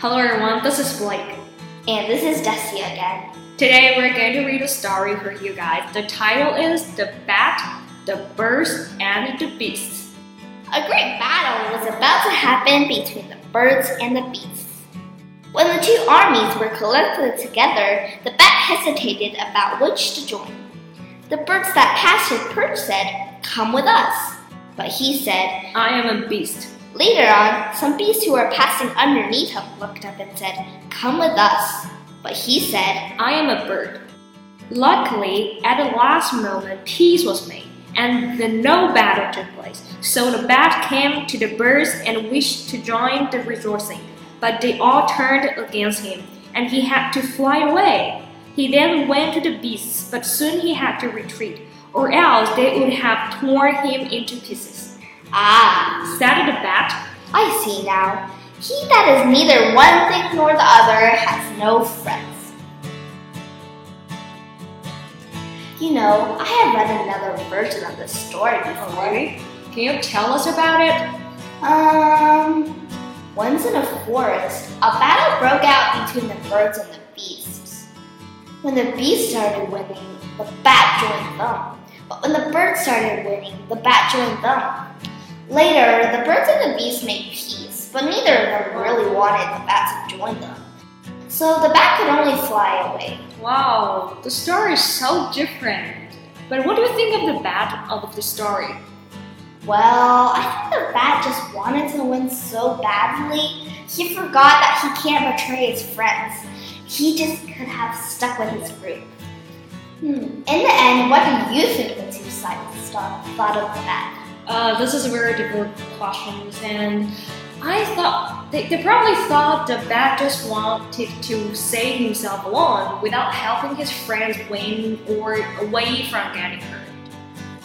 Hello everyone, this is Blake. And this is Dusty again. Today we're going to read a story for you guys. The title is The Bat, the Birds, and the Beasts. A great battle was about to happen between the birds and the beasts. When the two armies were collected together, the bat hesitated about which to join. The birds that passed his perch said, Come with us. But he said, I am a beast. Later on, some beasts who were passing underneath him looked up and said, Come with us. But he said, I am a bird. Luckily, at the last moment, peace was made, and then no battle took place. So the bat came to the birds and wished to join the rejoicing, but they all turned against him, and he had to fly away. He then went to the beasts, but soon he had to retreat, or else they would have torn him into pieces. Ah, said the bat, I see now. He that is neither one thing nor the other has no friends. You know, I have read another version of this story before. Can you tell us about it? Um, once in a forest, a battle broke out between the birds and the beasts. When the beasts started winning, the bat joined them. But when the birds started winning, the bat joined them. Later, the birds and the beasts made peace, but neither of them really wanted the bat to join them. So the bat could only fly away. Wow, the story is so different. But what do you think of the bat of the story? Well, I think the bat just wanted to win so badly, he forgot that he can't betray his friends. He just could have stuck with his group. Hmm. In the end, what do you think the two sides thought of the bat? Uh, this is a very difficult question, and I thought they, they probably thought the bat just wanted to save himself alone without helping his friends win or away from getting hurt.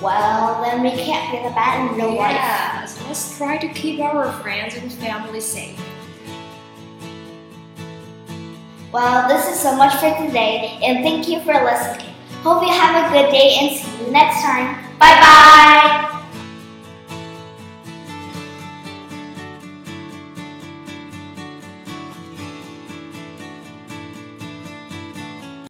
Well, then we can't be the bat in real life. Yeah, let's try to keep our friends and family safe. Well, this is so much for today, and thank you for listening. Hope you have a good day and see you next time. Bye bye!